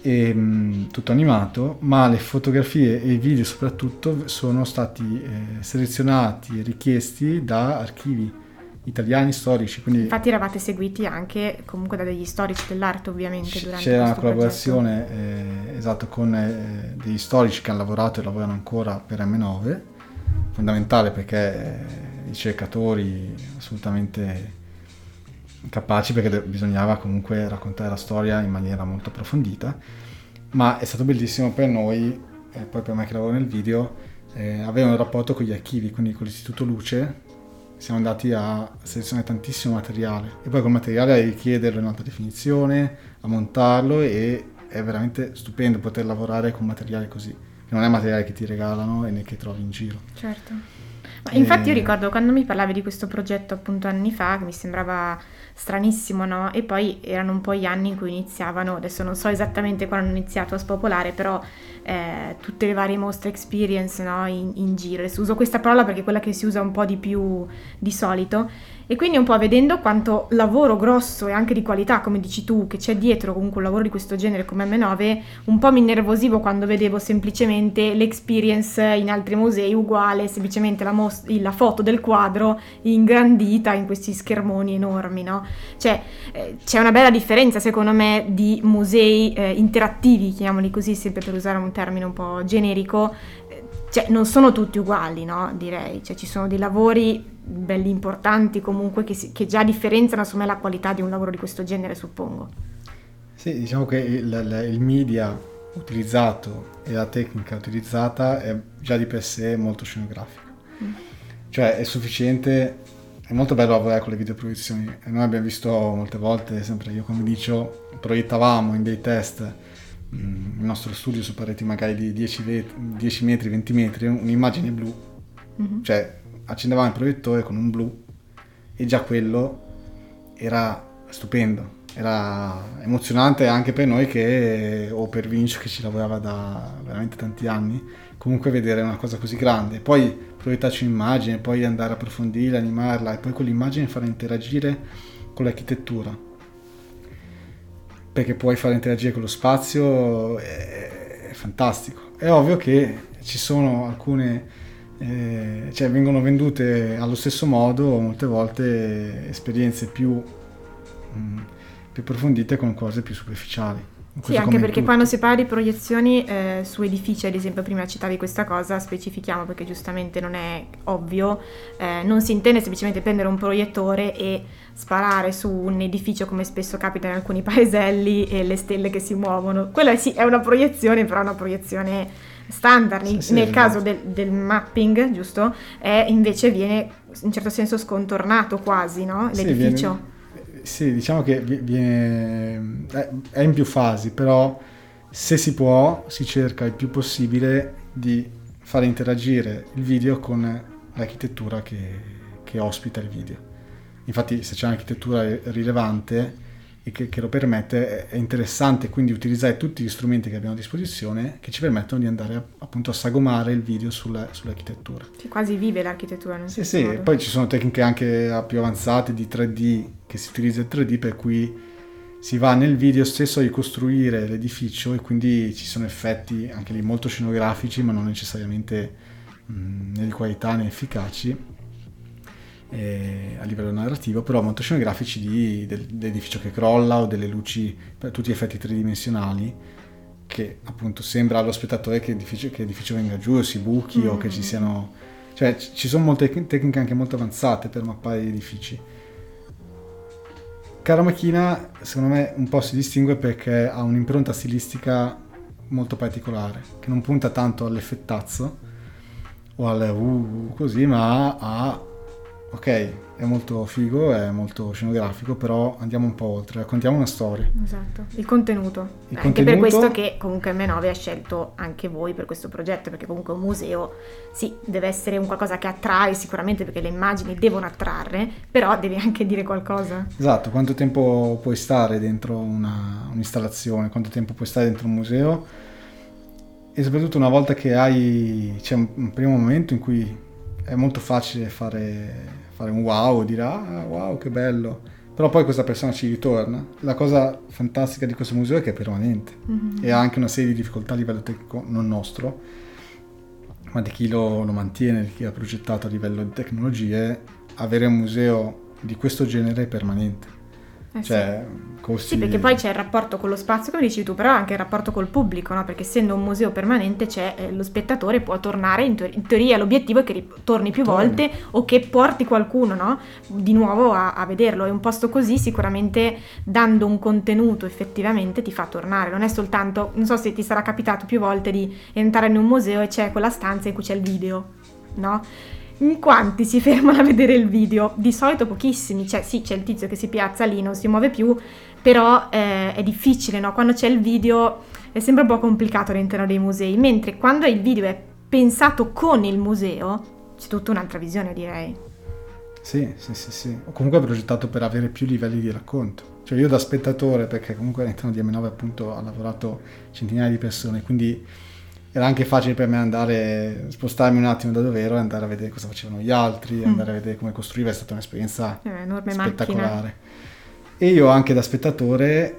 e, mh, tutto animato, ma le fotografie e i video soprattutto sono stati eh, selezionati e richiesti da archivi italiani storici, quindi Infatti eravate seguiti anche comunque da degli storici dell'arte ovviamente durante c'era una collaborazione eh, esatto, con eh, degli storici che hanno lavorato e lavorano ancora per M9, fondamentale perché eh, ricercatori assolutamente capaci perché de- bisognava comunque raccontare la storia in maniera molto approfondita, ma è stato bellissimo per noi, e poi per me che lavoro nel video, eh, avere un rapporto con gli archivi, quindi con l'Istituto Luce siamo andati a selezionare tantissimo materiale e poi col materiale a richiederlo in alta definizione, a montarlo e è veramente stupendo poter lavorare con materiale così, che non è materiale che ti regalano e né che trovi in giro. Certo. Ma infatti io Eh. ricordo quando mi parlavi di questo progetto appunto anni fa, che mi sembrava stranissimo, no? E poi erano un po' gli anni in cui iniziavano, adesso non so esattamente quando hanno iniziato a spopolare, però eh, tutte le varie mostre experience no? in, in giro. Adesso uso questa parola perché è quella che si usa un po' di più di solito. E quindi un po' vedendo quanto lavoro grosso e anche di qualità, come dici tu, che c'è dietro comunque un lavoro di questo genere come M9, un po' mi innervosivo quando vedevo semplicemente l'experience in altri musei uguale, semplicemente la, mos- la foto del quadro ingrandita in questi schermoni enormi, no? Cioè eh, c'è una bella differenza secondo me di musei eh, interattivi, chiamiamoli così, sempre per usare un termine un po' generico, cioè non sono tutti uguali, no? Direi, cioè ci sono dei lavori belli importanti comunque che, si- che già differenziano me la qualità di un lavoro di questo genere, suppongo. Sì, diciamo che il, il- media utilizzato e la tecnica utilizzata è già di per sé molto scenografica. Mm. Cioè è sufficiente, è molto bello lavorare con le videoproiezioni. E noi abbiamo visto molte volte, sempre io come dicevo, proiettavamo in dei test il nostro studio su pareti magari di 10, ve- 10 metri, 20 metri, un'immagine blu. Mhm. Cioè accendevamo il proiettore con un blu e già quello era stupendo, era emozionante anche per noi che, o per Vincio che ci lavorava da veramente tanti anni, comunque vedere una cosa così grande, poi proiettarci un'immagine, poi andare a approfondire, animarla e poi quell'immagine farla interagire con l'architettura, perché puoi far interagire con lo spazio, è, è fantastico. È ovvio che ci sono alcune eh, cioè vengono vendute allo stesso modo molte volte esperienze più, mm, più approfondite con cose più superficiali. Sì, anche perché tutto. quando si parla di proiezioni eh, su edifici, ad esempio, prima citavi questa cosa, specifichiamo perché giustamente non è ovvio, eh, non si intende semplicemente prendere un proiettore e sparare su un edificio come spesso capita in alcuni paeselli e le stelle che si muovono. Quella sì è una proiezione, però è una proiezione standard. Sì, Nel caso del, del mapping, giusto? È invece viene in certo senso scontornato quasi, no? L'edificio. viene- sì, diciamo che vi- viene, è- è in più fasi, però se si può si cerca il più possibile di fare interagire il video con l'architettura che, che ospita il video. Infatti se c'è un'architettura rilevante e che, che lo permette, è- interessante quindi utilizzare tutti gli strumenti che abbiamo a disposizione che ci permettono di andare a- appunto a sagomare il video sulla- sull'architettura. Che quasi vive l'architettura in un Sì, sì, modo. poi ci sono tecniche anche più avanzate di 3D, che si utilizza il 3D per cui si va nel video stesso a ricostruire l'edificio e quindi ci sono effetti anche lì molto scenografici ma non necessariamente mh, né di qualità né efficaci eh, a livello narrativo, però molto scenografici di- del- dell'edificio che crolla o delle luci, per tutti gli effetti tridimensionali che appunto sembra allo spettatore che l'edificio, che l'edificio venga giù o si buchi o che ci Mm. siano... Cioè c- ci sono molte tec- tecniche anche molto avanzate per mappare gli edifici. Cara Macchina secondo me un po' si distingue perché ha un'impronta stilistica molto particolare, che non punta tanto all'effettazzo o al uh, così, ma a ok, è molto figo, è molto scenografico, però andiamo un po' oltre, raccontiamo una storia. Esatto, il contenuto. Il anche contenuto- per questo che comunque M9 ha scelto anche voi per questo progetto, perché comunque un museo, sì, deve essere un qualcosa che attrae sicuramente perché le immagini devono attrarre, però devi anche dire qualcosa. Esatto, quanto tempo puoi stare dentro una- un'installazione, quanto tempo puoi stare dentro un museo e soprattutto una volta che hai, c'è un, un primo momento in cui è molto facile fare, fare un wow, dire ah wow che bello, però poi questa persona ci ritorna. La cosa fantastica di questo museo è che è permanente Mhm. e ha anche una serie di difficoltà a livello tecnico, non nostro, ma di chi lo, lo mantiene, di chi ha progettato a livello di tecnologie, avere un museo di questo genere è permanente. Eh sì. Cioè, costi... Sì, perché poi c'è il rapporto con lo spazio, come dici tu, però anche il rapporto col pubblico, no? Perché essendo un museo permanente c'è eh, lo spettatore può tornare, in, teor- in teoria l'obiettivo è che torni più Torni. volte o che porti qualcuno, no? Di nuovo a, a vederlo. E un posto così sicuramente dando un contenuto effettivamente ti fa tornare. Non è soltanto, non so se ti sarà capitato più volte di entrare in un museo e c'è quella stanza in cui c'è il video, no? In quanti si fermano a vedere il video? Di solito pochissimi, cioè sì c'è il tizio che si piazza lì, non si muove più, però eh, è difficile, no? Quando c'è il video è sempre un po' complicato all'interno dei musei, mentre quando il video è pensato con il museo c'è tutta un'altra visione direi. Sì, sì, sì, sì. O comunque è progettato per avere più livelli di racconto. Cioè io da spettatore, perché comunque all'interno di M9 appunto ha lavorato centinaia di persone, quindi era anche facile per me andare, spostarmi un attimo da dove ero e andare a vedere cosa facevano gli altri, Mm. andare a vedere come costruiva, è stata un'esperienza È macchina. spettacolare. E io anche da spettatore,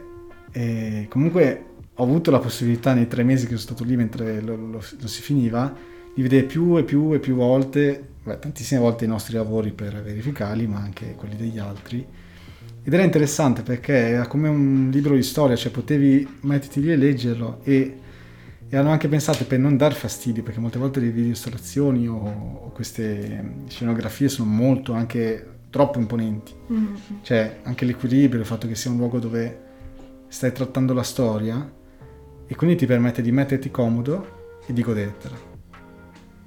eh, comunque ho avuto la possibilità nei tre mesi che sono stato lì mentre lo, lo- lo si finiva, di vedere più e più e più volte, beh, tantissime volte i nostri lavori per verificarli, ma anche quelli degli altri. Ed era interessante perché era come un libro di storia, cioè potevi metterti lì e leggerlo e erano anche pensate per non dar fastidio, perché molte volte le video installazioni o, o queste scenografie sono molto anche troppo imponenti. Mm. Cioè, anche l'equilibrio, il fatto che sia un luogo dove stai trattando la storia e quindi ti permette di metterti comodo e di godertela.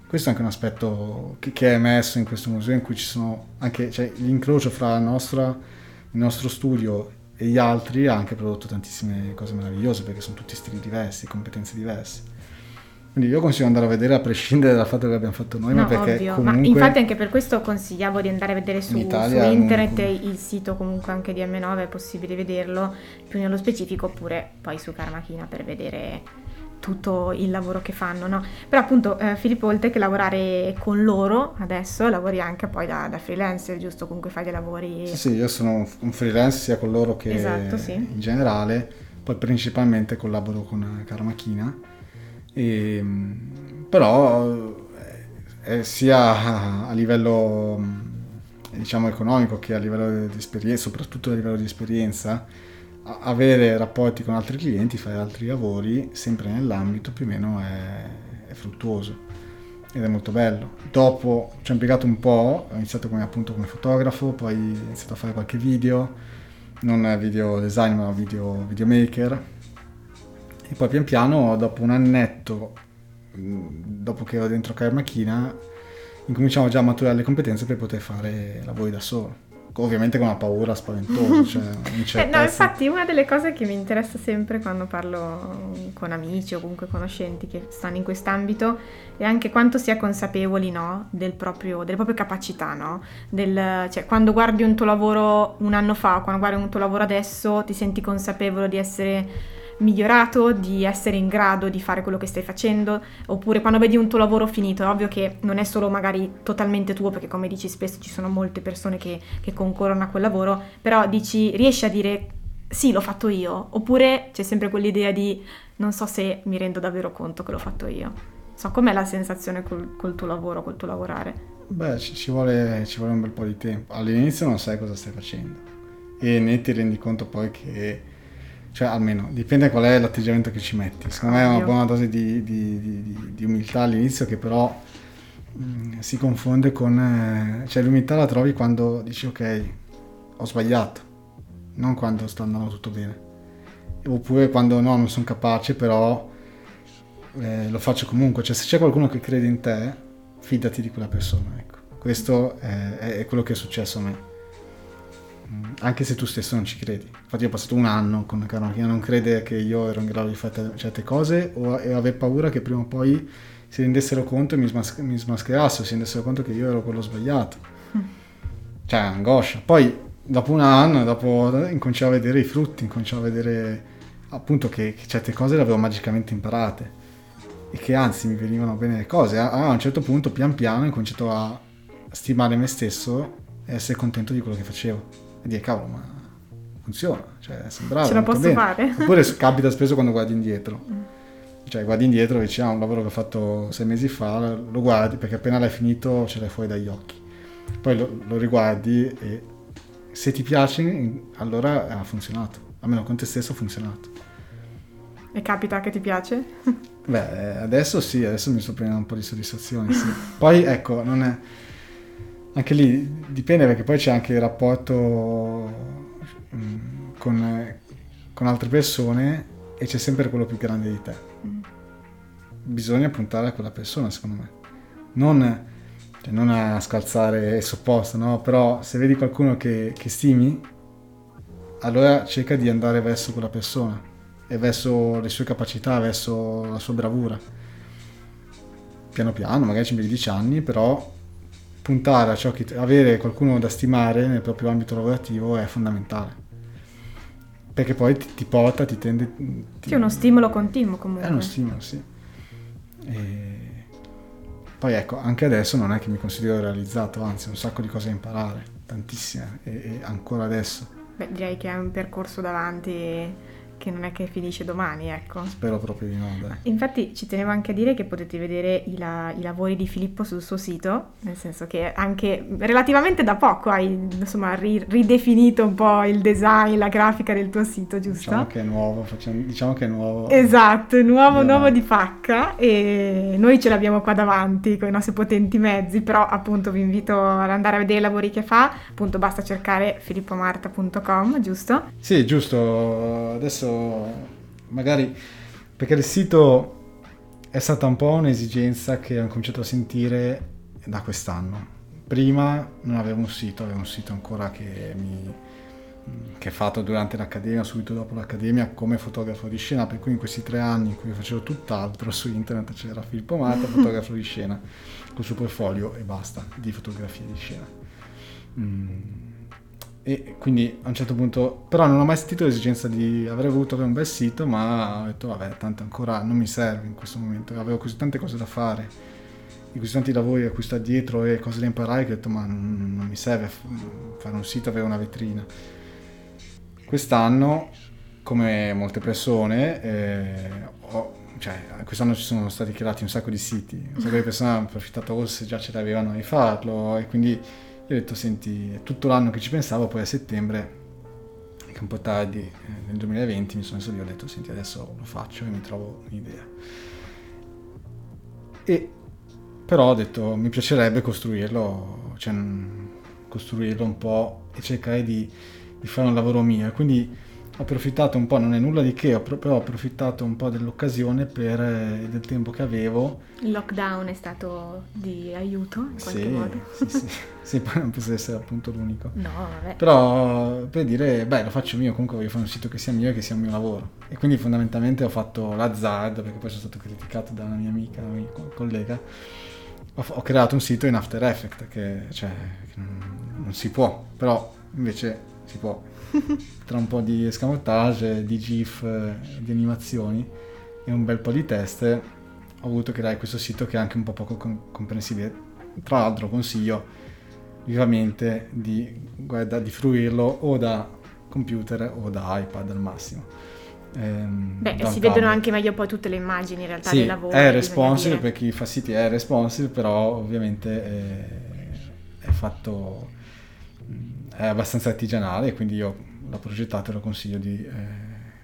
Questo è anche un aspetto che, che è emerso in questo museo in cui ci sono anche cioè, l'incrocio fra nostra, il nostro studio e gli altri ha anche prodotto tantissime cose meravigliose perché sono tutti stili diversi, competenze diverse. Quindi io consiglio di andare a vedere a prescindere dal fatto che l'abbiamo fatto noi, ma No, perché ovvio, comunque ma infatti anche per questo consigliavo di andare a vedere su, In su Italia internet un- il sito comunque anche di M9 è possibile vederlo più nello specifico oppure poi su Karmachina per vedere tutto il lavoro che fanno, no? Però appunto eh, Filippo oltre che lavorare con loro adesso lavori anche poi da, da freelancer, giusto? Comunque fai dei lavori... Sì, sì, io sono un- un freelance sia con loro che Esatto, sì. in generale, poi principalmente collaboro con Karmachina, e, mh, però eh, sia a livello mh, diciamo economico che a livello di esperienza, soprattutto a livello di esperienza, avere rapporti con altri clienti, fare altri lavori, sempre nell'ambito più o meno è, è fruttuoso ed è molto bello. Dopo ci ho impiegato un po', ho iniziato come, appunto come fotografo, poi ho iniziato a fare qualche video, non video design ma video videomaker e poi pian piano dopo un annetto, dopo che ero dentro Carmachina, incominciamo già a maturare le competenze per poter fare lavori da solo. Ovviamente con una paura spaventosa, cioè Eh, no, infatti una delle cose che mi interessa sempre quando parlo con amici o comunque conoscenti che stanno in quest'ambito è anche quanto si è consapevoli no, del proprio- delle proprie capacità. No? Del- cioè, quando guardi un tuo lavoro un anno fa quando guardi un tuo lavoro adesso ti senti consapevole di essere migliorato, di essere in grado di fare quello che stai facendo, oppure quando vedi un tuo lavoro finito, è ovvio che non è solo magari totalmente tuo, perché come dici spesso ci sono molte persone che, che concorrono a quel lavoro, però dici, riesci a dire sì, l'ho fatto io, oppure c'è sempre quell'idea di non so se mi rendo davvero conto che l'ho fatto io. So com'è la sensazione col, col tuo lavoro, col tuo lavorare. Beh, ci, ci vuole, ci vuole un bel po' di tempo. All'inizio non sai cosa stai facendo e né ti rendi conto poi che, cioè almeno dipende qual è l'atteggiamento che ci metti. Secondo me è una buona dose di, di- di- di- di umiltà all'inizio che però mh, si confonde con... eh, cioè l'umiltà la trovi quando dici ok, ho sbagliato, non quando sta andando tutto bene. Oppure quando no, non sono capace, però eh, lo faccio comunque. Cioè se c'è qualcuno che crede in te, fidati di quella persona, ecco. questo è, è quello che è successo a me. Mm, Anche se tu stesso non ci credi. Infatti ho passato un anno con una carocchina, non crede che io ero in grado di fare certe cose o, e aver paura che prima o poi si rendessero conto e mi, smas- mi smascherassero, si rendessero conto che io ero quello sbagliato. Cioè, angoscia. Poi, dopo un anno, dopo incominciavo a vedere i frutti, incominciavo a vedere appunto che, che certe cose le avevo magicamente imparate e che anzi mi venivano bene le cose. A, a un certo punto, pian piano, ho incominciato a stimare me stesso e essere contento di quello che facevo. E dire, cavolo, ma funziona, cioè sembrava. Ce la posso bene. fare? Oppure capita spesso quando guardi indietro. Mm. Cioè, guardi indietro e dici, ah, un lavoro che ho fatto sei mesi fa, lo guardi perché appena l'hai finito ce l'hai fuori dagli occhi. Poi lo, lo riguardi e se ti piace, allora ha funzionato. Almeno con te stesso ha funzionato. E capita che ti piace? Beh, adesso sì, adesso mi sto prendendo un po' di soddisfazione, sì. Poi ecco, non è... Anche lì dipende perché poi c'è anche il rapporto mm, con, con altre persone e c'è sempre quello più grande di te. Mm. Bisogna puntare a quella persona, secondo me. Non, cioè, non a scalzare il sopposto, no? Però se vedi qualcuno che, che stimi, allora cerca di andare verso quella persona e verso le sue capacità, verso la sua bravura. Piano piano, magari ci metti 10 anni, però puntare a ciò che avere qualcuno da stimare nel proprio ambito lavorativo è fondamentale. Perché poi ti, ti porta, ti tende... Ti, Sì, uno stimolo continuo comunque. è uno stimolo, sì. E poi ecco, anche adesso non è che mi considero realizzato, anzi, un sacco di cose da imparare, tantissime, e, e ancora adesso. Beh, direi che hai un percorso davanti che non è che finisce domani, ecco. Spero proprio di no, dai. Infatti ci tenevo anche a dire che potete vedere i, la- i lavori di Filippo sul suo sito, nel senso che anche relativamente da poco hai insomma ri- ridefinito un po' il design, la grafica del tuo sito, giusto? Diciamo che è nuovo, facciamo- diciamo che è nuovo. Esatto, nuovo, No. nuovo di pacca e noi ce l'abbiamo qua davanti con i nostri potenti mezzi, però appunto vi invito ad andare a vedere i lavori che fa, appunto basta cercare filippomarta.com, giusto? Sì, giusto. Adesso magari perché il sito è stata un po' un'esigenza che ho cominciato a sentire da quest'anno. Prima non avevo un sito, avevo un sito ancora che mi che è fatto durante l'accademia, subito dopo l'accademia, come fotografo di scena, per cui in questi tre anni in cui facevo tutt'altro su internet c'era Filippo Mata, fotografo di scena, col suo portfolio e basta, di fotografie di scena. Mm. E quindi a un certo punto, però non ho mai sentito l'esigenza di avrei voluto avere un bel sito, ma ho detto vabbè, tanto ancora non mi serve in questo momento, avevo così tante cose da fare, e così tanti lavori a cui sta dietro e cose da imparare che ho detto ma non, non mi serve fare un sito, avere una vetrina. Quest'anno, come molte persone, eh, ho- cioè, quest'anno ci sono stati creati un sacco di siti, un sacco di persone hanno approfittato o se già ce l'avevano di farlo e quindi io ho detto senti, è tutto l'anno che ci pensavo, poi a settembre, che un po' tardi, eh, nel 2020 mi sono messo lì ho detto senti adesso lo faccio e mi trovo un'idea. E però ho detto mi piacerebbe costruirlo, cioè costruirlo un po' e cercare di, di fare un lavoro mio. Quindi approfittato un po', non è nulla di che, ho però ho approfittato un po' dell'occasione per, eh, del tempo che avevo. Il lockdown è stato di aiuto in qualche Sì, modo? sì, sì, sì, poi non di essere appunto l'unico. No, vabbè. Però per dire, beh, lo faccio mio, comunque voglio fare un sito che sia mio e che sia il mio lavoro. E quindi fondamentalmente ho fatto l'azzardo, perché poi sono stato criticato da una mia amica, una mia co- collega. Ho, ho creato un sito in After Effects, che, cioè, che non, non si può, però invece si può. Tra un po' di escamotage, di GIF, eh, di animazioni e un bel po' di test, ho voluto creare questo sito che è anche un po' poco com- comprensibile. Tra l'altro consiglio vivamente di, guarda, di fruirlo o da computer o da iPad al massimo. Ehm, Beh, si vedono anche meglio poi tutte le immagini in realtà Sì, dei lavori. è responsive per chi fa siti è responsive, però ovviamente è, è fatto è abbastanza artigianale, quindi io l'ho progettato e lo consiglio di eh,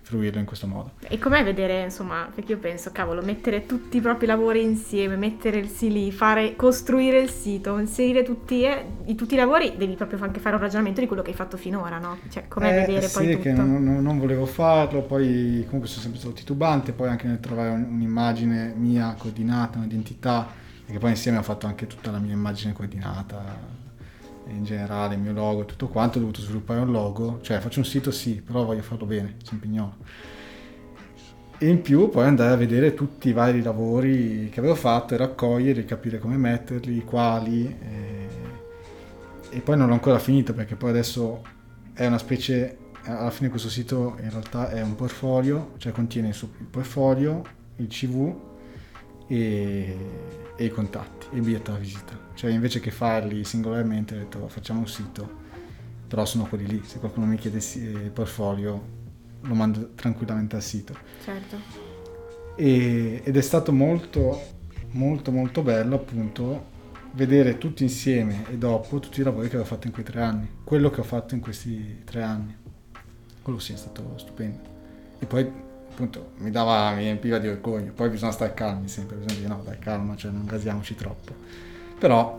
fruirlo in questo modo. E com'è vedere, insomma, perché io penso, cavolo, mettere tutti i propri lavori insieme, mettersi lì, fare, costruire il sito, inserire tutti, eh, i, tutti i lavori, devi proprio anche fare un ragionamento di quello che hai fatto finora, no? Cioè, com'è Eh, vedere sì, poi tutto? che non, non- non volevo farlo, poi comunque sono sempre stato titubante, poi anche nel trovare un- un'immagine mia coordinata, un'identità, perché poi insieme ho fatto anche tutta la mia immagine coordinata, in generale il mio logo e tutto quanto, ho dovuto sviluppare un logo, cioè faccio un sito sì, però voglio farlo bene, Ciampignolo. E in più poi andare a vedere tutti i vari lavori che avevo fatto e raccogliere, capire come metterli, quali. E, e poi non l'ho ancora finito perché poi adesso è una specie, alla fine questo sito in realtà è un portfolio, cioè contiene il, suo, portfolio, il CV e, e i contatti, e il biglietto da visita. Cioè invece che farli singolarmente ho detto facciamo un sito, però sono quelli lì, se qualcuno mi chiede il portfolio lo mando tranquillamente al sito. Certo. E, ed è stato molto, molto, molto bello appunto vedere tutti insieme e dopo tutti i lavori che avevo fatto in quei tre anni, quello che ho fatto in questi tre anni. Quello sì è stato stupendo. E poi appunto mi dava, mi riempiva di orgoglio, poi bisogna stare calmi sempre, bisogna dire no dai calma, cioè non gasiamoci troppo. Però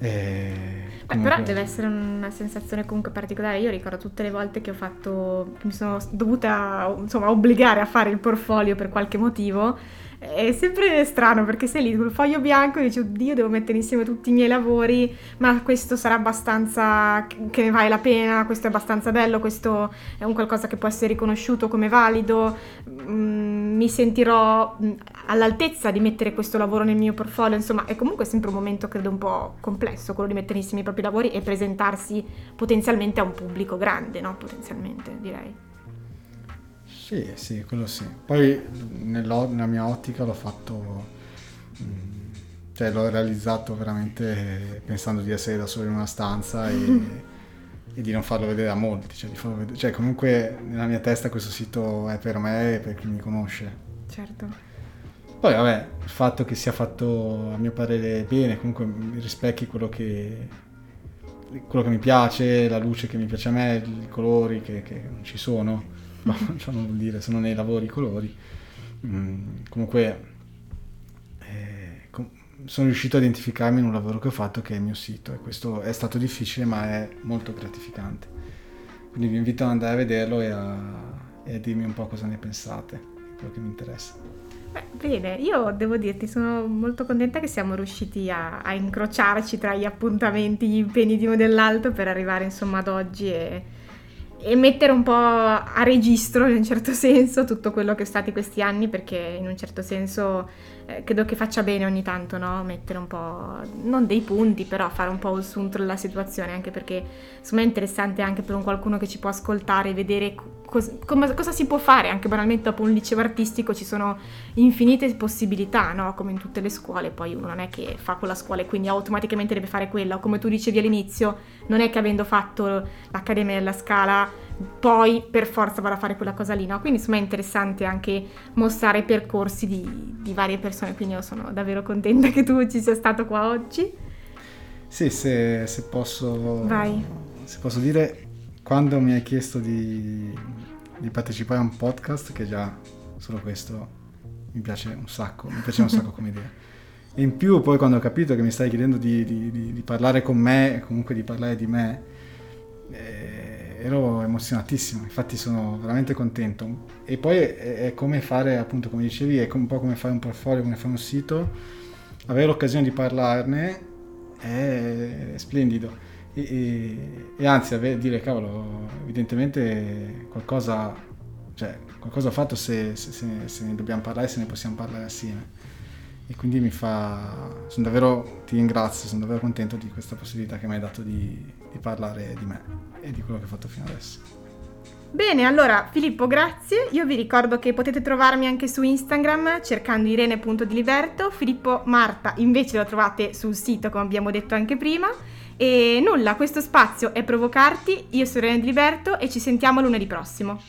eh, comunque... Però deve essere una sensazione comunque particolare. Io ricordo tutte le volte che ho fatto, che mi sono dovuta insomma obbligare a fare il portfolio per qualche motivo è sempre strano perché sei lì sul foglio bianco e dici oddio devo mettere insieme tutti i miei lavori ma questo sarà abbastanza che ne vale la pena questo è abbastanza bello questo è un qualcosa che può essere riconosciuto come valido mm, mi sentirò all'altezza di mettere questo lavoro nel mio portfolio insomma è comunque sempre un momento credo un po' complesso quello di mettere insieme i propri lavori e presentarsi potenzialmente a un pubblico grande no potenzialmente direi sì, sì, quello sì. Poi nella mia ottica l'ho fatto, cioè l'ho realizzato veramente pensando di essere da solo in una stanza e, e di non farlo vedere a molti. Cioè, vedere, cioè, comunque nella mia testa questo sito è per me e per chi mi conosce. Certo. Poi vabbè, il fatto che sia fatto a mio parere bene, comunque rispecchi quello che, quello che mi piace, la luce che mi piace a me, i colori che, che ci sono ma ciò non vuol dire, sono nei lavori i colori. Mm, comunque com- sono riuscito a identificarmi in un lavoro che ho fatto che è il mio sito e questo è stato difficile ma è molto gratificante. Quindi vi invito ad andare a vederlo e a, e a dirmi un po' cosa ne pensate, quello che mi interessa. Beh, bene, io devo dirti, sono molto contenta che siamo riusciti a, a incrociarci tra gli appuntamenti, gli impegni di uno e dell'altro per arrivare insomma ad oggi e e mettere un po' a registro in un certo senso tutto quello che è stati questi anni perché in un certo senso eh, credo che faccia bene ogni tanto no? mettere un po' non dei punti però fare un po' il sunto della situazione anche perché insomma è interessante anche per un qualcuno che ci può ascoltare vedere cos- com- cosa si può fare anche banalmente dopo un liceo artistico ci sono infinite possibilità no? come in tutte le scuole poi uno non è che fa quella scuola e quindi automaticamente deve fare quella o come tu dicevi all'inizio non è che avendo fatto l'Accademia della Scala poi per forza vado a fare quella cosa lì, no? Quindi insomma è interessante anche mostrare percorsi di, di varie persone, quindi io sono davvero contenta che tu ci sia stato qua oggi. Sì, se, se posso... Vai. Se posso dire, quando mi hai chiesto di, di partecipare a un podcast, che già solo questo mi piace un sacco, mi piace un sacco come idea. E in più poi quando ho capito che mi stai chiedendo di, di, di, di parlare con me, comunque di parlare di me, eh, ero emozionatissimo, infatti sono veramente contento. E poi è, è, come fare, appunto, come dicevi, è un po' come fare un portfolio, come fare un sito, avere l'occasione di parlarne è splendido. E, e, e anzi, ave, dire, cavolo, evidentemente qualcosa, cioè, qualcosa ho fatto se, se, se, se ne dobbiamo parlare, se ne possiamo parlare assieme e quindi mi fa sono davvero ti ringrazio sono davvero contento di questa possibilità che mi hai dato di, di parlare di me e di quello che ho fatto fino adesso Bene, allora Filippo, grazie. Io vi ricordo che potete trovarmi anche su Instagram cercando irene.diliberto. Filippo Marta invece lo trovate sul sito, come abbiamo detto anche prima. E nulla, questo spazio è provocarti. Io sono Irene Diliberto e ci sentiamo lunedì prossimo.